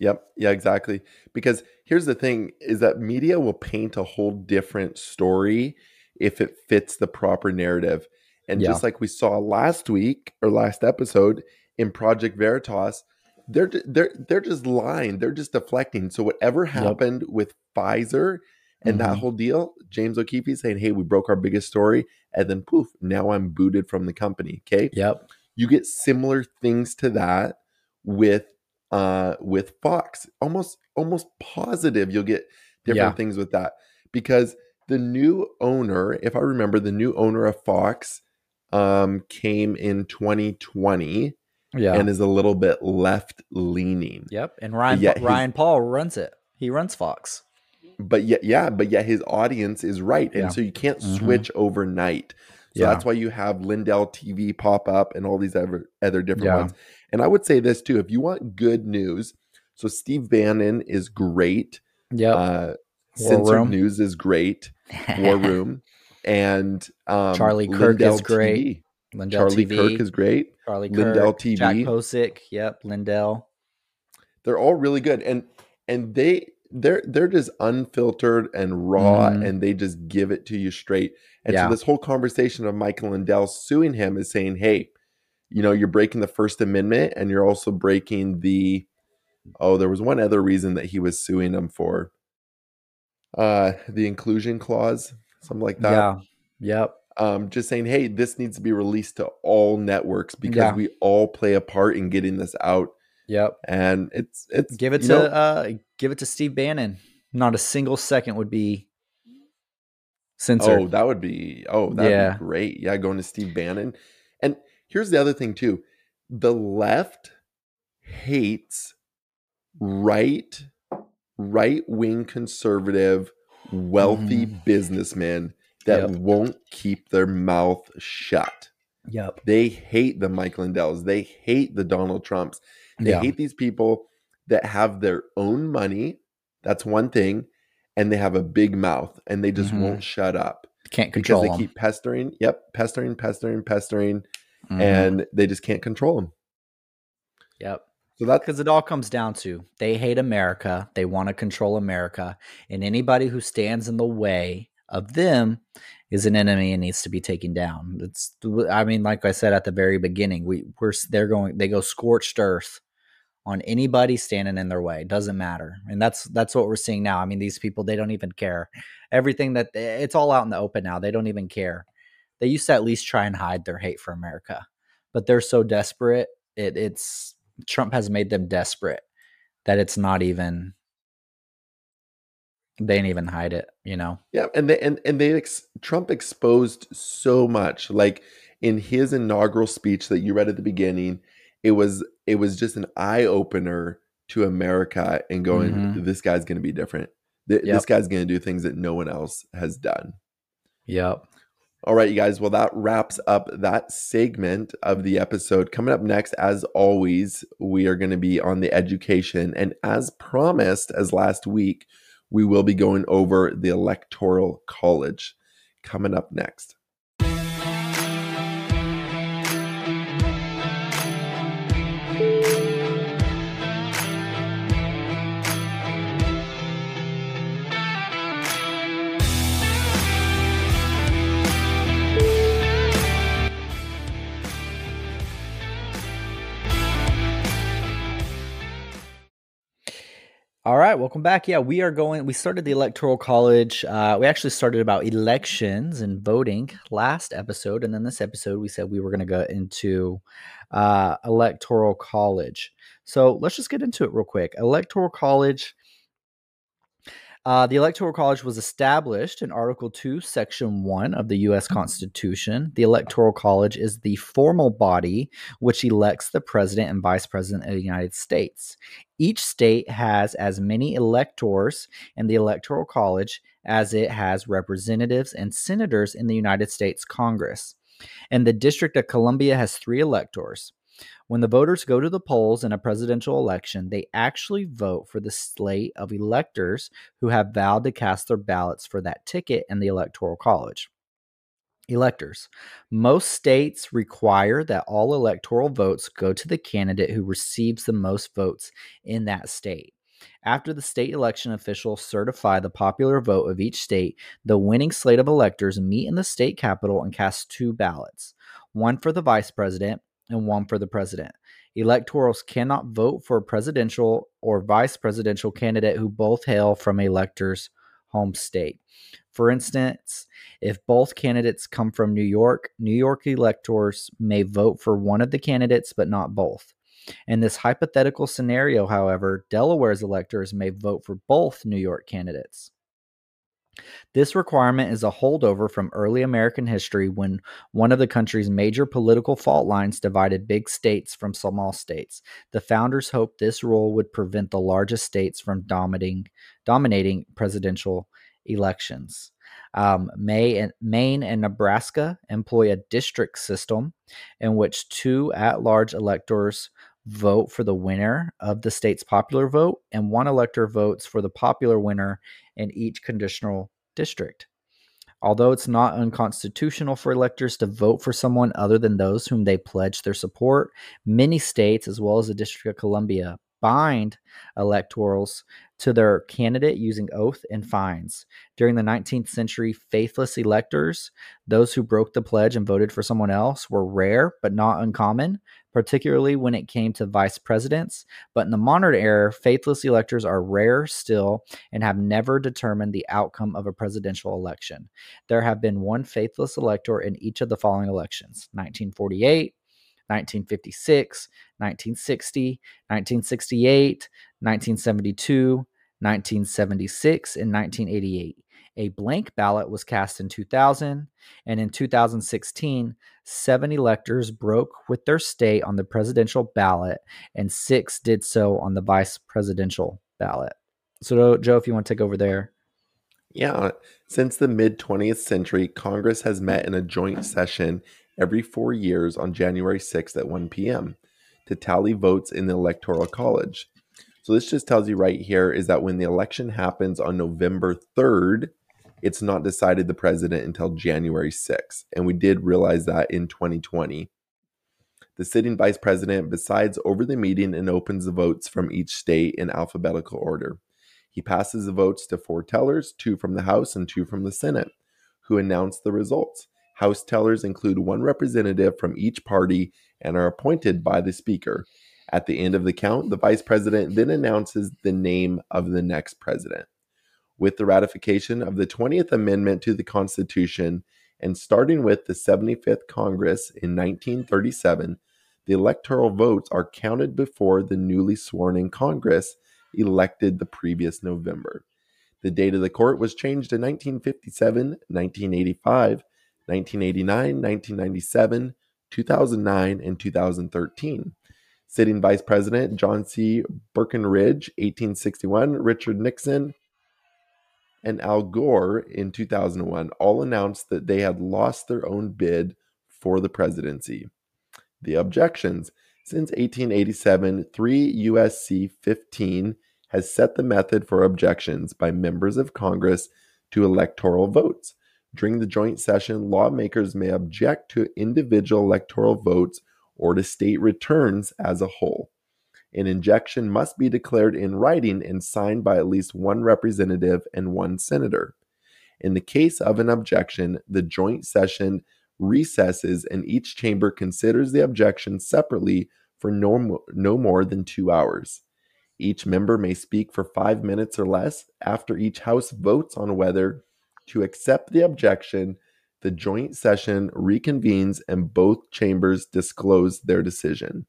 B: Yep. Yeah, exactly. Because here's the thing is that media will paint a whole different story if it fits the proper narrative. And
A: Yeah.
B: just like we saw last week or last episode in Project Veritas, they're they're they're just lying. They're just deflecting. So whatever happened with Pfizer And that
A: Mhm.
B: whole deal, James O'Keefe saying, Hey, we broke our biggest story. And then poof, now I'm booted from the company. Okay.
A: Yep.
B: You get similar things to that with uh with Fox. Almost almost positive you'll get different
A: Yeah.
B: things with that. Because the new owner, if I remember, the new owner of Fox um came in 2020
A: Yeah.
B: and is a little bit left leaning.
A: yep. And Ryan
B: yet his-
A: Ryan Paul runs it. He runs Fox.
B: But yet, yeah, but yet his audience is right. And
A: Yeah.
B: so you can't
A: Mhm.
B: switch overnight. So
A: Yeah.
B: that's why you have Lindell TV pop up and all these other, other different
A: Yeah.
B: ones. And I would say this too if you want good news, so Steve Bannon is great.
A: Yeah.
B: Uh,
A: War
B: Censored News is great. War Room. And um,
A: Charlie Kirk
B: Lindell
A: is great.
B: TV.
A: Lindell
B: Charlie
A: TV.
B: Kirk is great.
A: Charlie Kirk.
B: Lindell
A: Jack Posobiec. Yep. Lindell.
B: they're all really good and and they they're they're just unfiltered and raw
A: Mhm.
B: and they just give it to you straight and
A: Yeah.
B: so this whole conversation of michael lindell suing him is saying hey you know you're breaking the first amendment and you're also breaking the oh there was one other reason that he was suing him for uh the inclusion clause something like that
A: Yeah. Yep.
B: Um just saying hey this needs to be released to all networks because
A: Yeah.
B: we all play a part in getting this out
A: Yep.
B: and it's it's
A: Give it to
B: know,
A: uh give it to Steve Bannon. Not a single second would be censored.
B: Oh, that would be oh, that'd
A: Yeah.
B: be great. Yeah, going to Steve Bannon. And here's the other thing too. The left hates right right wing conservative wealthy
A: Mhm.
B: businessmen that
A: Yep.
B: won't keep their mouth shut.
A: Yep.
B: They hate the Mike Lindells. They hate the Donald Trumps. They
A: Yeah.
B: hate these people that have their own money. That's one thing. And they have a big mouth and they just
A: Mhm.
B: won't shut up
A: Can't
B: because
A: control
B: they
A: them.
B: keep pestering. Yep, pestering, pestering, pestering,
A: Mhm.
B: and they just can't control them.
A: yep.
B: So that's
A: Because it all comes down to they hate America. They want to control America. And anybody who stands in the way of them is an enemy and needs to be taken down. It's I mean, like I said at the very beginning, we we're they're going they go scorched earth on anybody standing in their way. It doesn't matter. And that's that's what we're seeing now. I mean, these people they don't even care. Everything that eh, it's all out in the open now. They don't even care. They used to at least try and hide their hate for America. But they're so desperate. It it's Trump has made them desperate that it's not even they didn't even hide it, you know.
B: yeah, and they and and they ex- Trump exposed so much. Like in his inaugural speech that you read at the beginning, it was it was just an eye opener to America and going,
A: Mhm.
B: this guy's going to be different. Th- This guy's going to do things that no one else has done.
A: Yep.
B: All right, you guys. Well, that wraps up that segment of the episode. Coming up next, as always, we are going to be on the education. And as promised, as last week, we will be going over the Electoral College. Coming up next.
A: All right, welcome back. Yeah, we are going. We started the electoral college. Uh, we actually started about elections and voting last episode, and then this episode we said we were going to go into uh, electoral college. So let's just get into it real quick. Electoral college. Uh, the Electoral College was established in Article 2, Section 1 of the U.S. Constitution. The Electoral College is the formal body which elects the President and Vice President of the United States. Each state has as many electors in the Electoral College as it has representatives and senators in the United States Congress. And the District of Columbia has three electors. When the voters go to the polls in a presidential election, they actually vote for the slate of electors who have vowed to cast their ballots for that ticket in the Electoral College. Electors. Most states require that all electoral votes go to the candidate who receives the most votes in that state. After the state election officials certify the popular vote of each state, the winning slate of electors meet in the state capitol and cast two ballots one for the vice president and one for the president. Electorals cannot vote for a presidential or vice presidential candidate who both hail from electors' home state. For instance, if both candidates come from New York, New York electors may vote for one of the candidates but not both. In this hypothetical scenario, however, Delaware's electors may vote for both New York candidates. This requirement is a holdover from early American history when one of the country's major political fault lines divided big states from small states. The founders hoped this rule would prevent the largest states from dominating, dominating presidential elections. Um, and, Maine and Nebraska employ a district system in which two at large electors vote for the winner of the state's popular vote, and one elector votes for the popular winner in each conditional district. Although it's not unconstitutional for electors to vote for someone other than those whom they pledge their support, many states, as well as the District of Columbia, bind electorals to their candidate using oath and fines. During the 19th century, faithless electors, those who broke the pledge and voted for someone else, were rare but not uncommon, particularly when it came to vice presidents. But in the modern era, faithless electors are rare still and have never determined the outcome of a presidential election. There have been one faithless elector in each of the following elections 1948, 1956, 1960, 1968, 1972, 1976, and 1988. A blank ballot was cast in 2000, and in 2016, seven electors broke with their state on the presidential ballot, and six did so on the vice presidential ballot. So, Joe, if you want to take over there.
B: Yeah, since the mid 20th century, Congress has met in a joint session every four years on January 6th at 1 p.m. to tally votes in the Electoral College. So this just tells you right here is that when the election happens on November 3rd, it's not decided the president until January 6th. And we did realize that in 2020. The sitting vice president besides over the meeting and opens the votes from each state in alphabetical order. He passes the votes to four tellers, two from the House and two from the Senate, who announce the results. House tellers include one representative from each party and are appointed by the Speaker. At the end of the count, the Vice President then announces the name of the next president. With the ratification of the 20th Amendment to the Constitution and starting with the 75th Congress in 1937, the electoral votes are counted before the newly sworn in Congress elected the previous November. The date of the court was changed in 1957, 1985, 1989, 1997, 2009, and 2013. Sitting Vice President John C. Breckinridge, 1861, Richard Nixon, and Al Gore in 2001 all announced that they had lost their own bid for the presidency. The objections since 1887, 3 USC 15 has set the method for objections by members of Congress to electoral votes. During the joint session, lawmakers may object to individual electoral votes or to state returns as a whole. An injection must be declared in writing and signed by at least one representative and one senator. In the case of an objection, the joint session recesses and each chamber considers the objection separately for no, no more than two hours. Each member may speak for five minutes or less after each House votes on whether to accept the objection, the joint session reconvenes and both chambers disclose their decision.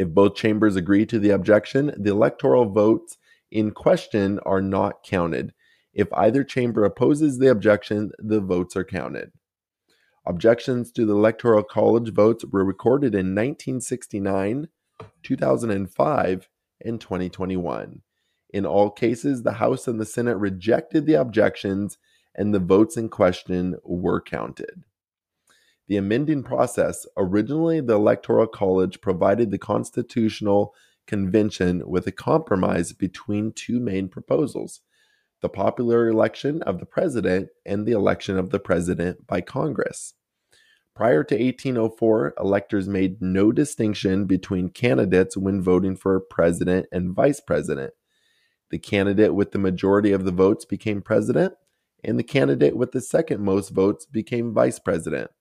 B: If both chambers agree to the objection, the electoral votes in question are not counted. If either chamber opposes the objection, the votes are counted. Objections to the Electoral College votes were recorded in 1969, 2005, and 2021. In all cases, the House and the Senate rejected the objections and the votes in question were counted. The amending process originally, the Electoral College provided the Constitutional Convention with a compromise between two main proposals the popular election of the president and the election of the president by Congress. Prior to 1804, electors made no distinction between candidates when voting for president and vice president. The candidate with the majority of the votes became president, and the candidate with the second most votes became vice president.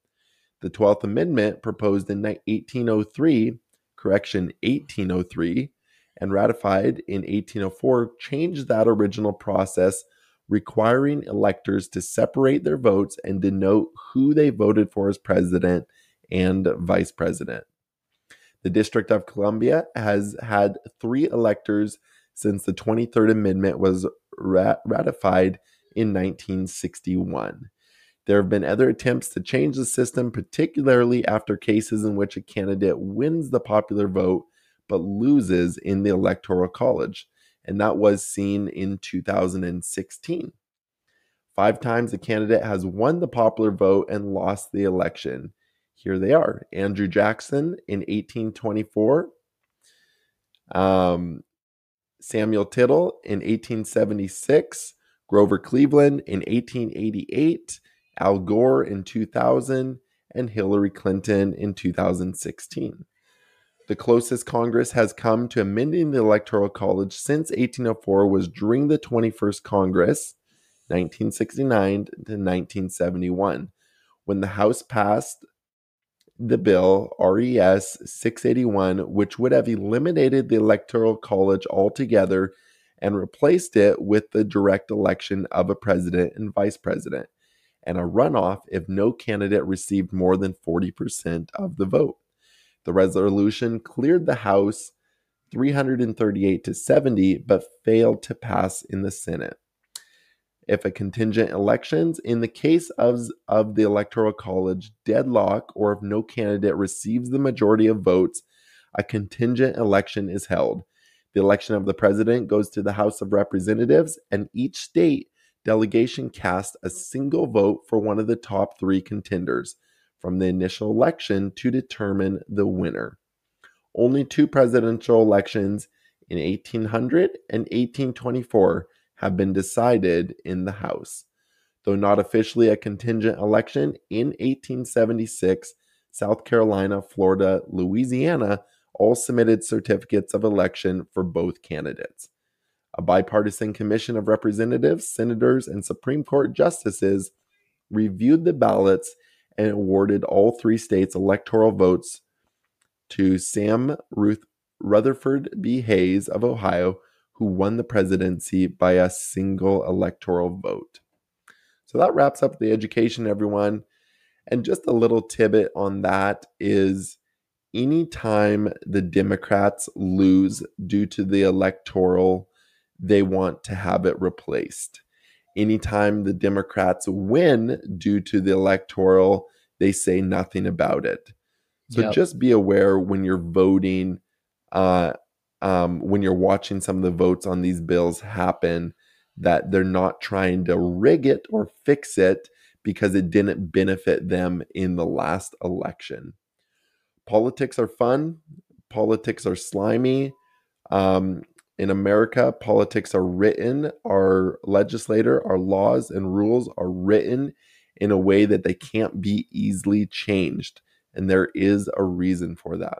B: The 12th Amendment, proposed in 1803, correction 1803, and ratified in 1804, changed that original process requiring electors to separate their votes and denote who they voted for as president and vice president. The District of Columbia has had three electors since the 23rd Amendment was ratified in 1961. There have been other attempts to change the system, particularly after cases in which a candidate wins the popular vote but loses in the Electoral College, and that was seen in 2016. Five times a candidate has won the popular vote and lost the election. Here they are Andrew Jackson in 1824, um, Samuel Tilden in 1876, Grover Cleveland in 1888, Al Gore in 2000, and Hillary Clinton in 2016. The closest Congress has come to amending the Electoral College since 1804 was during the 21st Congress, 1969 to 1971, when the House passed the bill RES 681, which would have eliminated the Electoral College altogether and replaced it with the direct election of a president and vice president, and a runoff if no candidate received more than 40% of the vote. The resolution cleared the House 338 to 70, but failed to pass in the Senate if a contingent elections, in the case of, of the Electoral College deadlock, or if no candidate receives the majority of votes, a contingent election is held. The election of the president goes to the House of Representatives, and each state delegation cast a single vote for one of the top three contenders from the initial election to determine the winner. Only two presidential elections in 1800 and 1824 have been decided in the House. Though not officially a contingent election, in 1876, South Carolina, Florida, Louisiana all submitted certificates of election for both candidates. A bipartisan commission of representatives, senators, and Supreme Court justices reviewed the ballots and awarded all three states electoral votes to Sam Ruth Rutherford B. Hayes of Ohio who won the presidency by a single electoral vote. So that wraps up the education, everyone. And just a little tidbit on that is anytime the Democrats lose due to the electoral, they want to have it replaced. Anytime the Democrats win due to the electoral, they say nothing about it. So yep. just be aware when you're voting uh, um, when you're watching some of the votes on these bills happen that they're not trying to rig it or fix it because it didn't benefit them in the last election. Politics are fun, politics are slimy. Um, in America, politics are written, our legislator, our laws and rules are written in a way that they can't be easily changed. And there is a reason for that.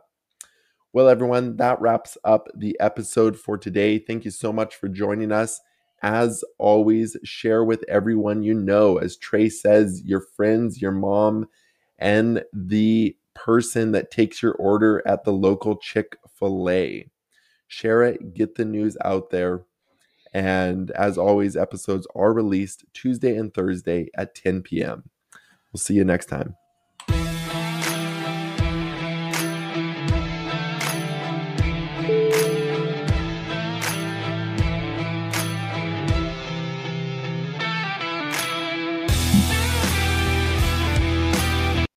B: Well, everyone, that wraps up the episode for today. Thank you so much for joining us. As always, share with everyone you know. As Trey says, your friends, your mom, and the person that takes your order at the local Chick fil A. Share it, get the news out there. And as always, episodes are released Tuesday and Thursday at 10 p.m. We'll see you next time.